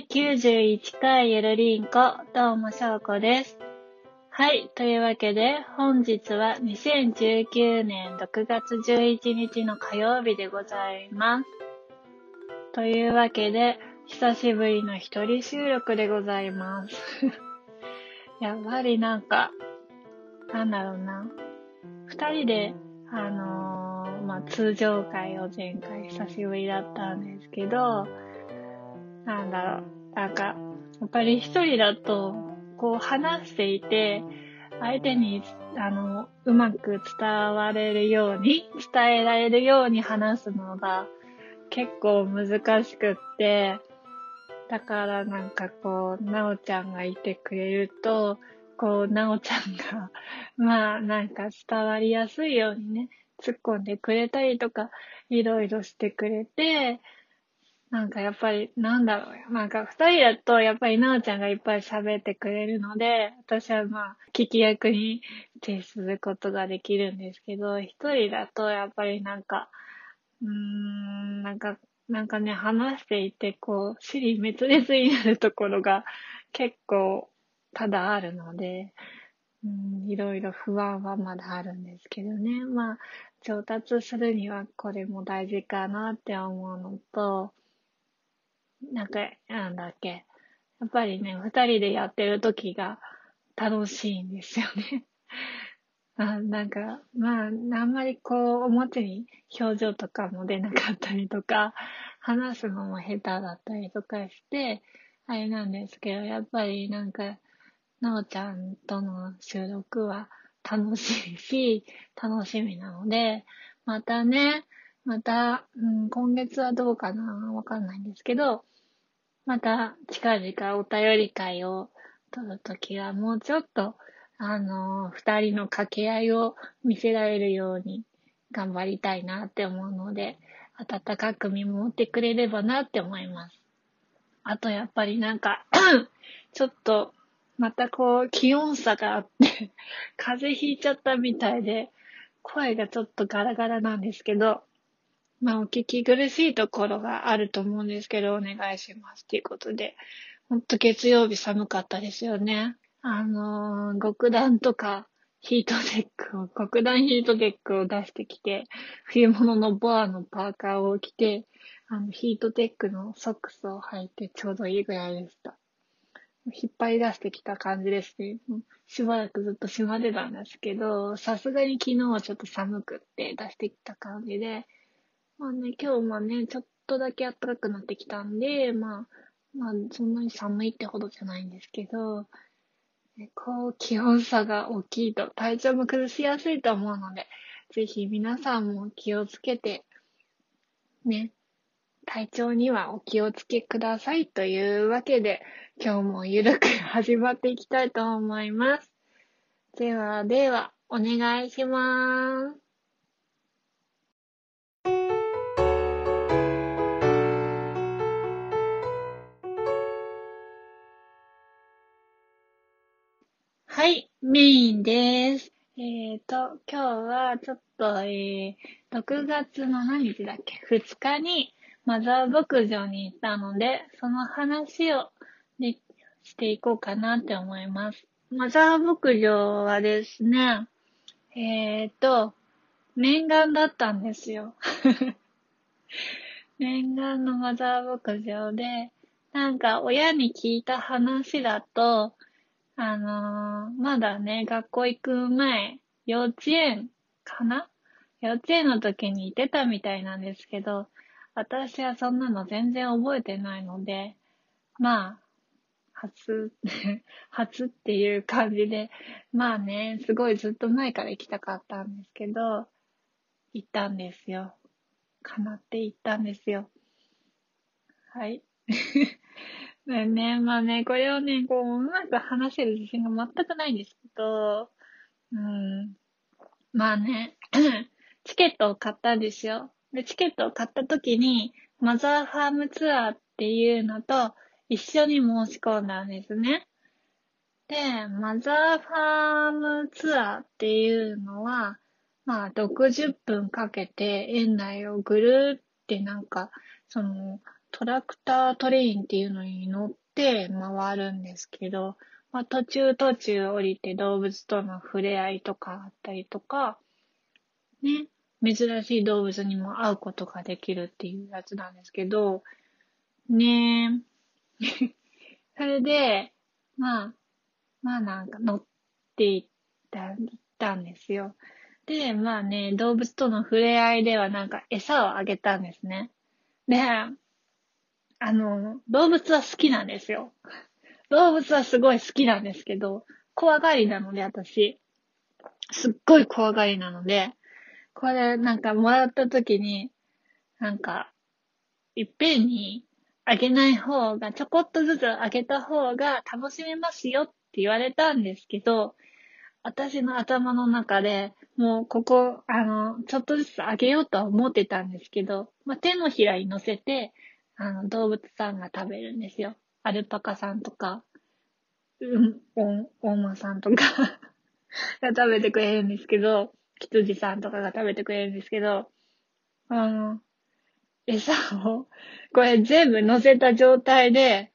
第91回ゆるりんこ、どうもしょうこです。はい、というわけで、本日は2019年6月11日の火曜日でございます。というわけで、久しぶりの一人収録でございます。やっぱりなんか、なんだろうな。二人で、あのーまあ、通常会を前回久しぶりだったんですけど、なんだろう。なんか、やっぱり一人だと、こう話していて、相手に、あの、うまく伝われるように、伝えられるように話すのが結構難しくって、だからなんかこう、なおちゃんがいてくれると、こう、なおちゃんが、まあなんか伝わりやすいようにね、突っ込んでくれたりとか、いろいろしてくれて、なんかやっぱり、なんだろう。なんか二人だと、やっぱりなおちゃんがいっぱい喋ってくれるので、私はまあ、聞き役に徹することができるんですけど、一人だと、やっぱりなんか、うーん、なんか、なんかね、話していて、こう、尻滅裂になるところが結構多々あるので、うん、いろいろ不安はまだあるんですけどね。まあ、上達するにはこれも大事かなって思うのと、なんか、なんだっけ。やっぱりね、二人でやってる時が楽しいんですよね。あなんか、まあ、あんまりこう、表に表情とかも出なかったりとか、話すのも下手だったりとかして、あれなんですけど、やっぱりなんか、なおちゃんとの収録は楽しいし、楽しみなので、またね、また、うん、今月はどうかなわかんないんですけど、また近々お便り会を取るときはもうちょっと、あの二人の掛け合いを見せられるように頑張りたいなって思うので、温かく見守ってくれればなって思います。あとやっぱりなんか、ちょっと、またこう、気温差があって、風邪ひいちゃったみたいで、声がちょっとガラガラなんですけど、まあ、お聞き苦しいところがあると思うんですけど、お願いします。ということで、ほんと月曜日寒かったですよね。あのー極暖とか、ヒートテックを、極暖ヒートテックを出してきて、冬物のボアのパーカーを着て、あの、ヒートテックのソックスを履いてちょうどいいぐらいでした。引っ張り出してきた感じですね。しばらくずっとしまってたんですけど、さすがに昨日はちょっと寒くって出してきた感じで、まあね、今日もね、ちょっとだけ暖かくなってきたんで、まあ、まあ、そんなに寒いってほどじゃないんですけど、こう、気温差が大きいと体調も崩しやすいと思うので、ぜひ皆さんも気をつけて、ね、体調にはお気をつけくださいというわけで、今日もゆるく始まっていきたいと思います。では、では、お願いします。メインです。えっ、と、今日はちょっと、えー、6月の何日だっけ ?2 日にマザー牧場に行ったので、その話を、ね、していこうかなって思います。マザー牧場はですね、えっ、と、念願だったんですよ。念願のマザー牧場で、なんか親に聞いた話だと、あのーまだね、学校行く前、幼稚園かな？幼稚園の時に行ってたみたいなんですけど、私はそんなの全然覚えてないので、まあ、初、初っていう感じで、まあね、すごいずっと前から行きたかったんですけど、行ったんですよ。叶って行ったんですよ。はい。ねね、まあね、これをね、こう、うまく話せる自信が全くないんですけど、うん。まあね、チケットを買ったんですよ。で、チケットを買った時に、マザーファームツアーっていうのと一緒に申し込んだんですね。で、マザーファームツアーっていうのは、まあ、60分かけて園内をぐるーってなんか、その、トラクタートレインっていうのに乗って回るんですけど、まあ、途中途中降りて動物との触れ合いとかあったりとか、ね、珍しい動物にも会うことができるっていうやつなんですけど、ね それで、まあ、まあなんか乗っていった行ったんですよ。で、まあね、動物との触れ合いではなんか餌をあげたんですね。で、あの、動物は好きなんですよ。動物はすごい好きなんですけど、怖がりなので、私。すっごい怖がりなので、これなんかもらった時に、なんか、いっぺんにあげない方が、ちょこっとずつあげた方が楽しめますよって言われたんですけど、私の頭の中で、もうここ、あの、ちょっとずつあげようとは思ってたんですけど、まあ、手のひらに乗せて、あの、動物さんが食べるんですよ。アルパカさんとか、うん、お、お馬さんとか が食べてくれるんですけど、羊さんとかが食べてくれるんですけど、あの、餌を、これ全部乗せた状態で、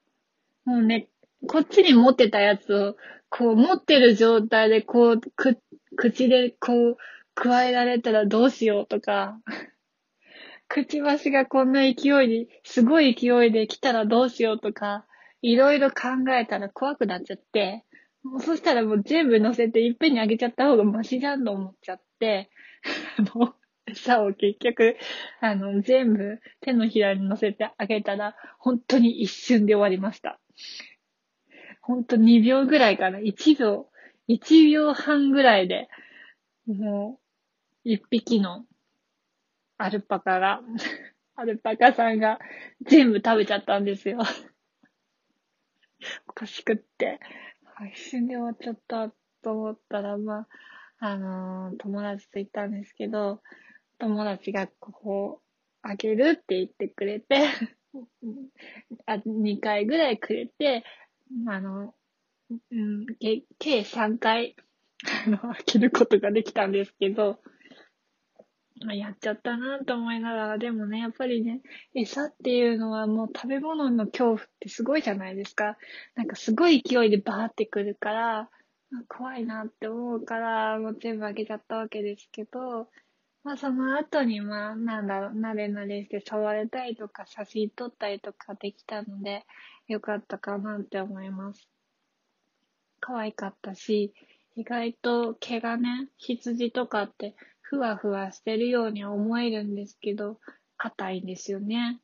もうね、こっちに持ってたやつを、こう持ってる状態で、こう、く、口でこう、加えられたらどうしようとか、くちばしがこんな勢いに、すごい勢いで来たらどうしようとか、いろいろ考えたら怖くなっちゃって、もうそしたらもう全部乗せていっぺんにあげちゃった方がマシじゃんと思っちゃって、あの、餌を結局、あの、全部手のひらに乗せてあげたら、本当に一瞬で終わりました。ほんと2秒ぐらいかな。1秒、1秒半ぐらいで、もう、一匹のアルパカが、アルパカさんが全部食べちゃったんですよ。おかしくって。一瞬で終わっちゃったと思ったら、まあ、あのー、友達と行ったんですけど、友達がこう、あげるって言ってくれて あ、2回ぐらいくれて、あの、うん、計3回、あの、開けることができたんですけど、まあ、やっちゃったなと思いながら、でもね、やっぱりね、餌っていうのはもう食べ物の恐怖ってすごいじゃないですか。なんかすごい勢いでバーってくるから、怖いなって思うから、もう全部あげちゃったわけですけど、まあその後にまあなんだろう、慣れ慣れして触れたりとか写真撮ったりとかできたので、よかったかなって思います。可愛かったし、意外と毛がね、羊とかってふわふわしてるように思えるんですけど、硬いんですよね。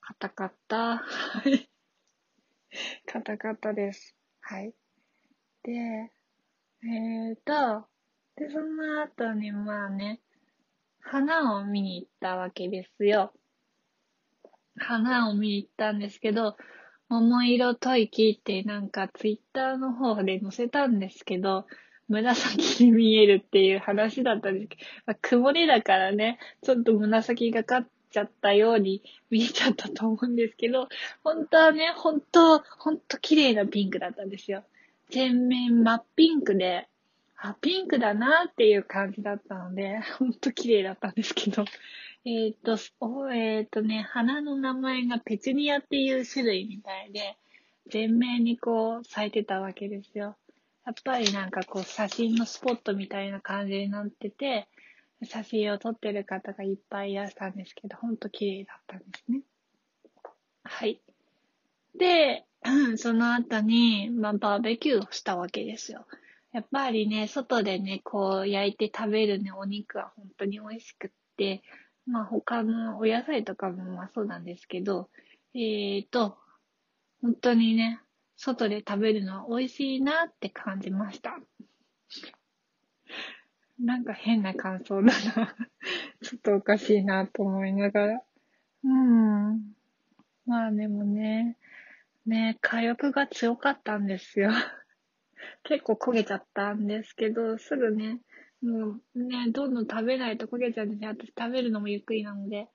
硬かった。はい。硬かったです。はい。で、えーと、で、その後にまあね、花を見に行ったわけですよ。花を見に行ったんですけど、桃色吐息ってなんかツイッターの方で載せたんですけど、紫に見えるっていう話だったんですけど、まあ、曇りだからね、ちょっと紫がかっちゃったように見えちゃったと思うんですけど、本当はね、本当、本当綺麗なピンクだったんですよ。全面真っピンクで、あ、ピンクだなっていう感じだったので、本当綺麗だったんですけど、えっ、ー、と、えっ、ー、とね、花の名前がペチュニアっていう種類みたいで、全面にこう咲いてたわけですよ。やっぱりなんかこう写真のスポットみたいな感じになってて、写真を撮ってる方がいっぱいいらしたんですけど、ほんと綺麗だったんですね。はい。で、その後に、まあ、バーベキューをしたわけですよ。やっぱりね、外でね、こう焼いて食べるね、お肉は本当に美味しくって、まあ他のお野菜とかもまあそうなんですけど、えーと、本当にね、外で食べるのは美味しいなって感じました。なんか変な感想だな ちょっとおかしいなと思いながら。うん。まあでもね、ね、火力が強かったんですよ 結構焦げちゃったんですけど、すぐね、もうね、どんどん食べないと焦げちゃうんです、ね、私食べるのもゆっくりなので、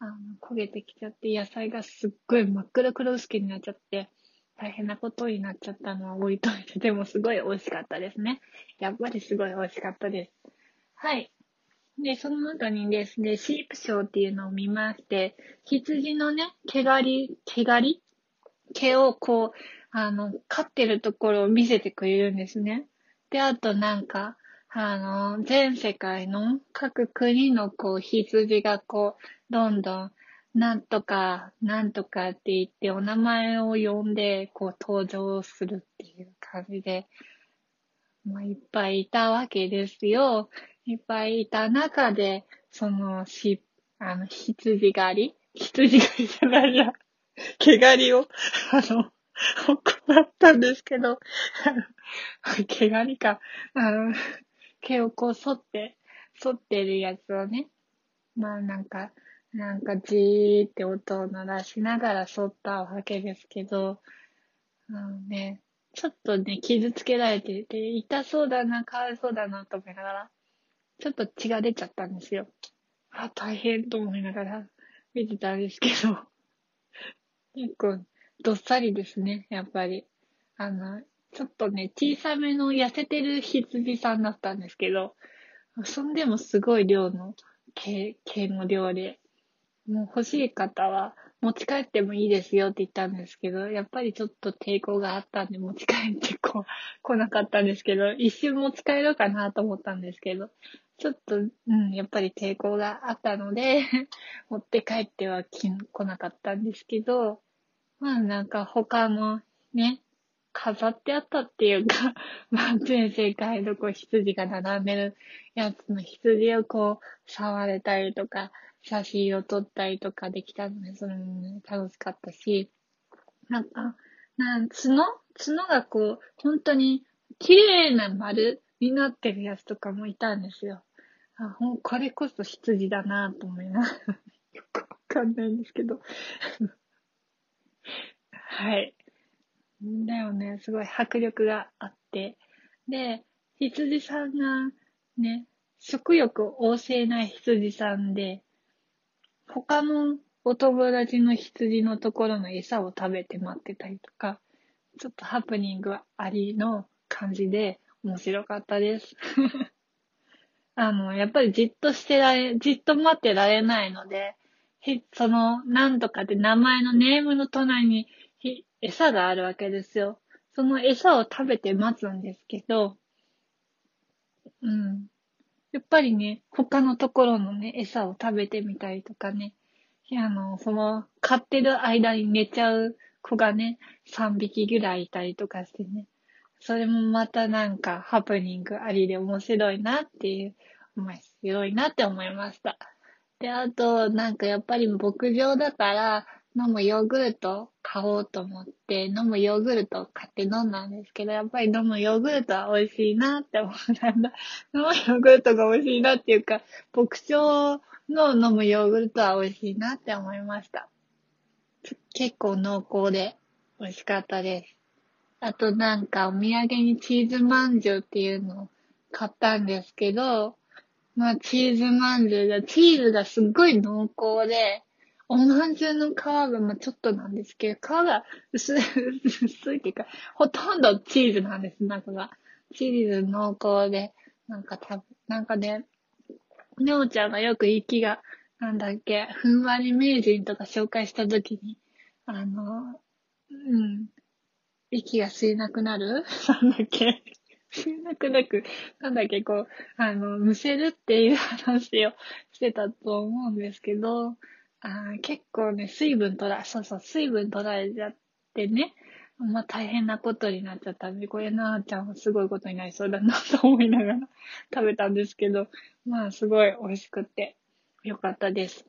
あの、焦げてきちゃって、野菜がすっごい真っ黒黒薄けになっちゃって、大変なことになっちゃったのは置いといて、でもすごい美味しかったですね。やっぱりすごい美味しかったです。はい。で、その後にですね、シープショーっていうのを見まして、羊のね、毛刈り、毛刈り？毛をこう、あの、飼ってるところを見せてくれるんですね。で、あとなんか、あの、全世界の各国のこう、羊がこう、どんどん、なんとか、なんとかって言って、お名前を呼んで、こう、登場するっていう感じで、まあ、いっぱいいたわけですよ。いっぱいいた中で、その、し、あの、羊狩り？羊狩りじゃないや。毛刈りを、あの、行ったんですけど、毛刈りか、あの、毛をこう剃って、剃ってるやつをね、まあなんか、なんかじーって音を鳴らしながら剃ったわけですけど、あのね、ちょっとね、傷つけられてて、痛そうだな、かわいそうだなと思いながら、ちょっと血が出ちゃったんですよ。あ、大変と思いながら見てたんですけど、結構、どっさりですね、やっぱり。あの、ちょっとね、小さめの痩せてる羊さんだったんですけど、そんでもすごい量の毛、毛の量で、もう欲しい方は持ち帰ってもいいですよって言ったんですけど、やっぱりちょっと抵抗があったんで持ち帰ってこ 来なかったんですけど、一瞬持ち帰ろうかなと思ったんですけど、ちょっと、うん、やっぱり抵抗があったので 持って帰っては来なかったんですけど、まあなんか他のね、飾ってあったっていうか、まあ全世界のこう羊が並んでるやつの羊をこう触れたりとか、写真を撮ったりとかできたので、それもね、楽しかったし、なんか、なん角角がこう、本当に綺麗な丸になってるやつとかもいたんですよ。あほんこれこそ羊だなぁと思いながら、よくわかんないんですけど。はい。だよね、すごい迫力があって。で、羊さんがね、食欲旺盛な羊さんで、他のお友達の羊のところの餌を食べて待ってたりとか、ちょっとハプニングありの感じで面白かったです。あの、やっぱりじっとしてられ、じっと待ってられないので、その、なんとかで名前のネームの隣に餌があるわけですよ。その餌を食べて待つんですけど、うん。やっぱりね、他のところのね、餌を食べてみたりとかね、あの、その、飼ってる間に寝ちゃう子がね、3匹ぐらいいたりとかしてね、それもまたなんかハプニングありで面白いなっていう、面白いなって思いました。で、あと、なんかやっぱり牧場だから、飲むヨーグルト買おうと思って、飲むヨーグルト買って飲んだんですけど、やっぱり飲むヨーグルトは美味しいなって思ったんだ。飲むヨーグルトが美味しいなっていうか、牧場の飲むヨーグルトは美味しいなって思いました。結構濃厚で美味しかったです。あとなんかお土産にチーズまんじゅうっていうのを買ったんですけど、まあチーズまんじゅうが、チーズがすっごい濃厚で、おまんじゅうの皮が、まあちょっとなんですけど、皮が薄い、薄いっていうか、ほとんどチーズなんです、中が。チーズ濃厚で、なんかたなんかね、ねおちゃんがよく息が、なんだっけ、ふんわり名人とか紹介したときに、あの、うん、息が吸えなくなる？なんだっけ？吸えなくなく、なんだっけ、こう、あの、むせるっていう話をしてたと思うんですけど、あ結構ね、水分取ら、そうそう、水分取られちゃってね、まあ大変なことになっちゃったんで、これなあちゃんはすごいことになりそうだなと思いながら 食べたんですけど、まあすごい美味しくてよかったです。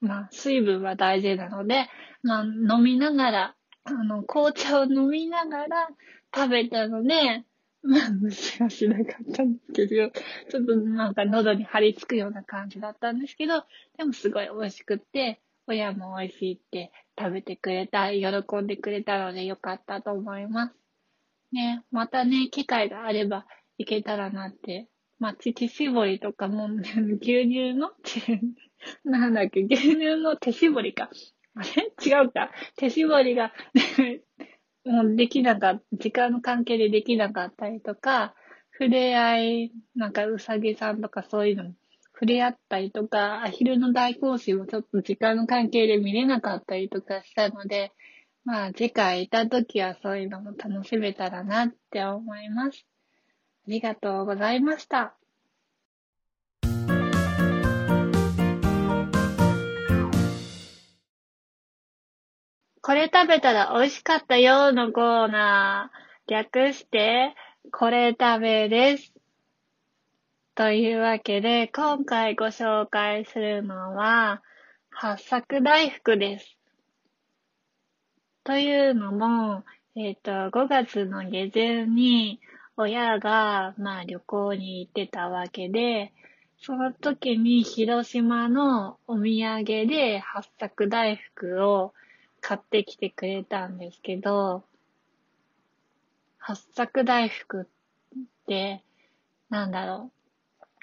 まあ水分は大事なので、まあ飲みながら、あの、紅茶を飲みながら食べたので、まあ、虫はしなかったんですけど、ちょっとなんか喉に張り付くような感じだったんですけど、でもすごい美味しくって、親も美味しいって食べてくれた、喜んでくれたのでよかったと思います。ね、またね、機会があればいけたらなって。まあ、乳搾りとかも、牛乳のなんだっけ、牛乳の手搾りか。あれ？違うか。手搾りがもうできなかった、時間の関係でできなかったりとか、触れ合い、なんかうさぎさんとかそういうの触れ合ったりとか、アヒルの大行進もちょっと時間の関係で見れなかったりとかしたので、まあ次回いた時はそういうのも楽しめたらなって思います。ありがとうございました。これ食べたら美味しかったよのコーナー。略して、これ食べです。というわけで、今回ご紹介するのは、八作大福です。というのも、えっ、ー、と、5月の下旬に、親が、まあ、旅行に行ってたわけで、その時に広島のお土産で八作大福を買ってきてくれたんですけど、八作大福って、なんだろ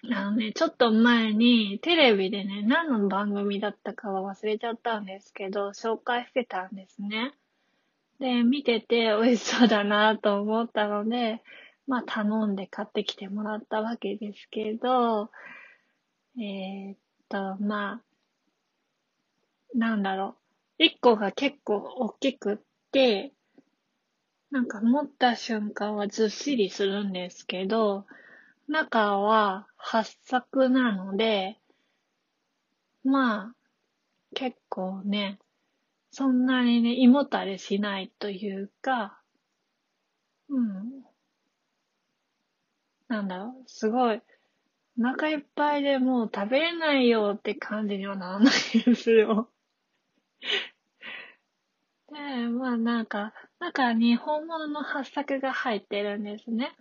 う。あのね、ちょっと前にテレビでね、何の番組だったかは忘れちゃったんですけど、紹介してたんですね。で、見てて美味しそうだなと思ったので、まあ頼んで買ってきてもらったわけですけど、えー、っと、まあ、なんだろう。一個が結構大きくって、なんか持った瞬間はずっしりするんですけど、中は八作なので、まあ、結構ね、そんなにね、胃もたれしないというか、うん。なんだろう、すごい、お腹いっぱいでもう食べれないよって感じにはならないですよ。で、まあなんか、中に本物の八作が入ってるんですね。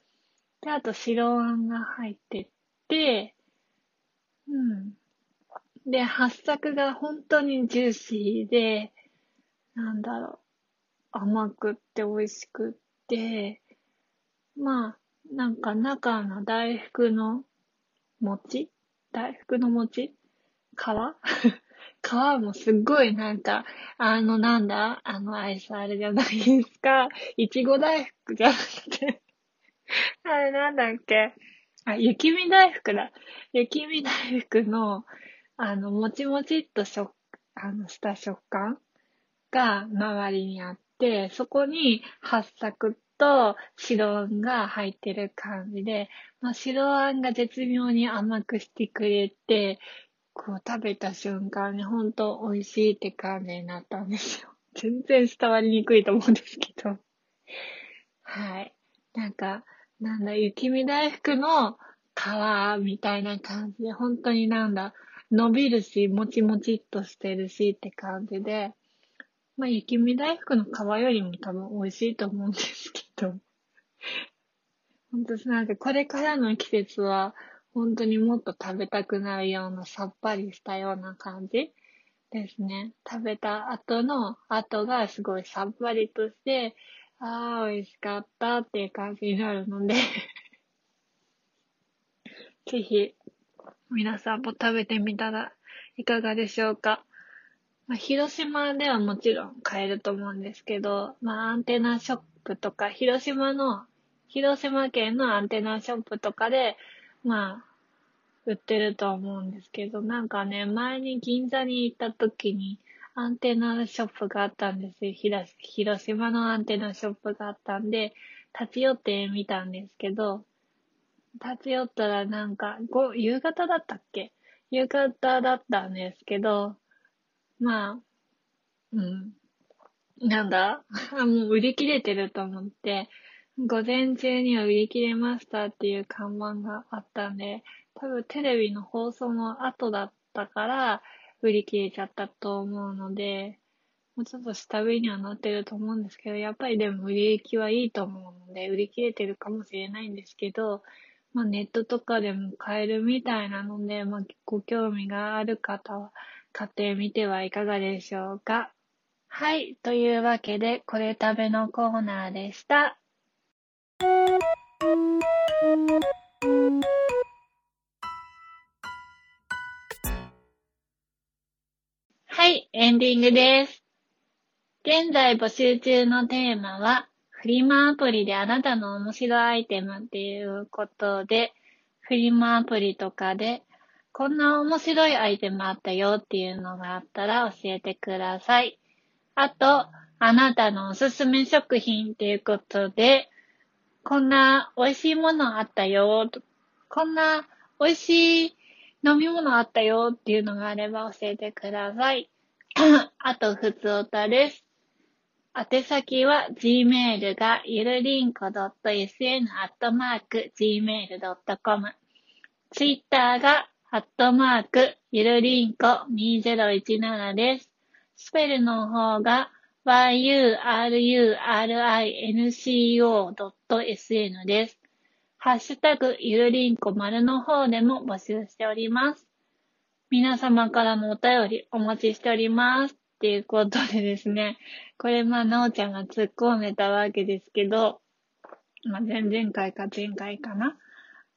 で、あと白あんが入ってて、うん。で、八作が本当にジューシーで、なんだろう、甘くって美味しくって、まあ、なんか中の大福の餅？大福の餅？皮？皮もすっごいなんか、あのなんだ？あのアイスあれじゃないですか？いちご大福じゃなくて あれなんだっけ？あ、雪見大福だ。雪見大福の、あの、もちもちっと食、あの、した食感が周りにあって、そこに八作と白あんが入ってる感じで、まあ、白あんが絶妙に甘くしてくれて、こう食べた瞬間に本当美味しいって感じになったんですよ。全然伝わりにくいと思うんですけど。はい。なんか、なんだ、雪見大福の皮みたいな感じで、本当になんだ、伸びるし、もちもちっとしてるしって感じで、まあ、雪見大福の皮よりも多分美味しいと思うんですけど。本当なんかこれからの季節は、本当にもっと食べたくなるようなさっぱりしたような感じですね。食べた後の後がすごいさっぱりとして、ああ、美味しかったっていう感じになるので ぜひ、皆さんも食べてみたらいかがでしょうか。まあ、広島ではもちろん買えると思うんですけど、まあ、アンテナショップとか、広島の、広島県のアンテナショップとかで、まあ、売ってると思うんですけど、なんかね、前に銀座に行った時に、アンテナショップがあったんですよ。広島のアンテナショップがあったんで、立ち寄ってみたんですけど、立ち寄ったらなんか、ご、夕方だったっけ？夕方だったんですけど、まあ、うん。なんだ？もう売り切れてると思って、午前中には売り切れましたっていう看板があったんで、多分テレビの放送の後だったから、売り切れちゃったと思うので、もうちょっと下上にはなってると思うんですけど、やっぱりでも売り行きはいいと思うので、売り切れてるかもしれないんですけど、まあネットとかでも買えるみたいなので、まあご興味がある方は買ってみてはいかがでしょうか。はい。というわけで、これ食べのコーナーでした。はい、エンディングです。現在募集中のテーマは、フリマアプリであなたの面白アイテムっていうことで、フリマアプリとかでこんな面白いアイテムあったよっていうのがあったら教えてください。あと、あなたのおすすめ食品っていうことで、こんな美味しいものあったよ、こんな美味しい飲み物あったよっていうのがあれば教えてください。あと、ふつおたです。宛先は gmail がゆるりんこ .sn.gmail.com。ツイッターがアットマークゆるりんこ2017です。スペルの方が yurinco.sn です。ハッシュタグゆるりんこ丸の方でも募集しております。皆様からのお便りお待ちしております。っていうことでですね、これまあ、なおちゃんが突っ込めたわけですけど、まあ、前々回か前回かな。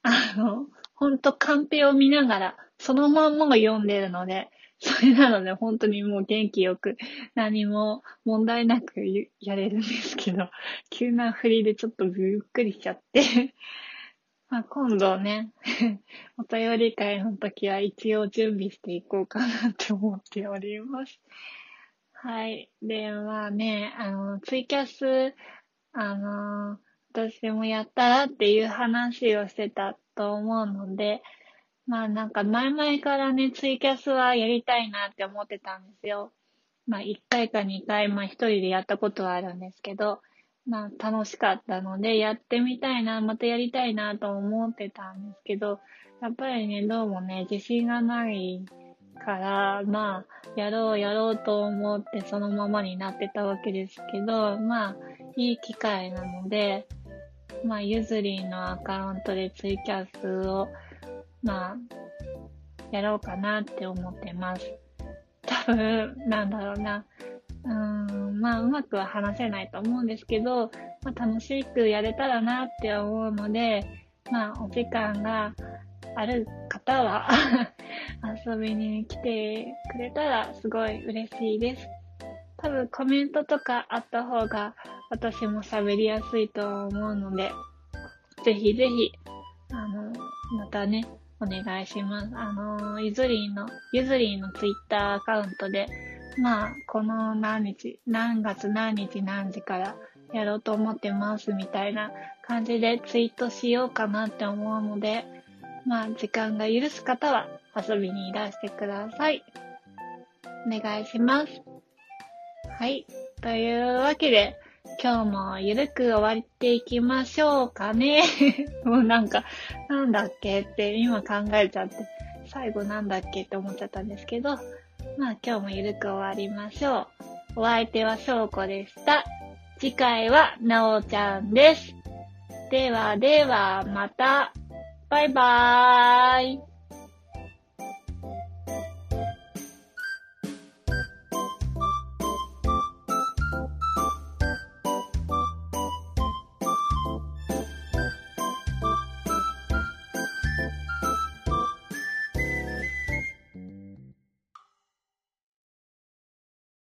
あの、ほんとカンペを見ながら、そのまんま読んでるので、それなので本当にもう元気よく何も問題なくやれるんですけど、急な振りでちょっとゆっくりしちゃって まあ今度ね、お便り会の時は一応準備していこうかなって思っております。はい。で、まあね、あの、ツイキャス、あの、私もやったらっていう話をしてたと思うので、まあなんか前々からね、ツイキャスはやりたいなって思ってたんですよ。まあ1回か2回、まあ一人でやったことはあるんですけど、まあ楽しかったのでやってみたいな、またやりたいなと思ってたんですけど、やっぱりね、どうもね、自信がないから、まあ、やろうやろうと思ってそのままになってたわけですけど、まあ、いい機会なので、まあ、ゆずりんのアカウントでツイキャスをまあ、やろうかなって思ってます。多分、なんだろうな。うーん、まあ、うまくは話せないと思うんですけど、まあ、楽しくやれたらなって思うので、まあ、お時間がある方は 遊びに来てくれたらすごい嬉しいです。多分コメントとかあった方が私も喋りやすいと思うので、ぜひぜひ、あの、またね、お願いします。あの、ゆずりんの、ゆずりんのツイッターアカウントで、まあ、この何日、何月何日何時からやろうと思ってますみたいな感じでツイートしようかなって思うので、まあ、時間が許す方は遊びにいらしてください。お願いします。はい。というわけで、今日もゆるく終わっていきましょうかね。もうなんか、なんだっけって今考えちゃって、最後なんだっけって思っちゃったんですけど、まあ今日もゆるく終わりましょう。お相手はしょうこでした。次回はなおちゃんです。ではではまた。バイバーイ。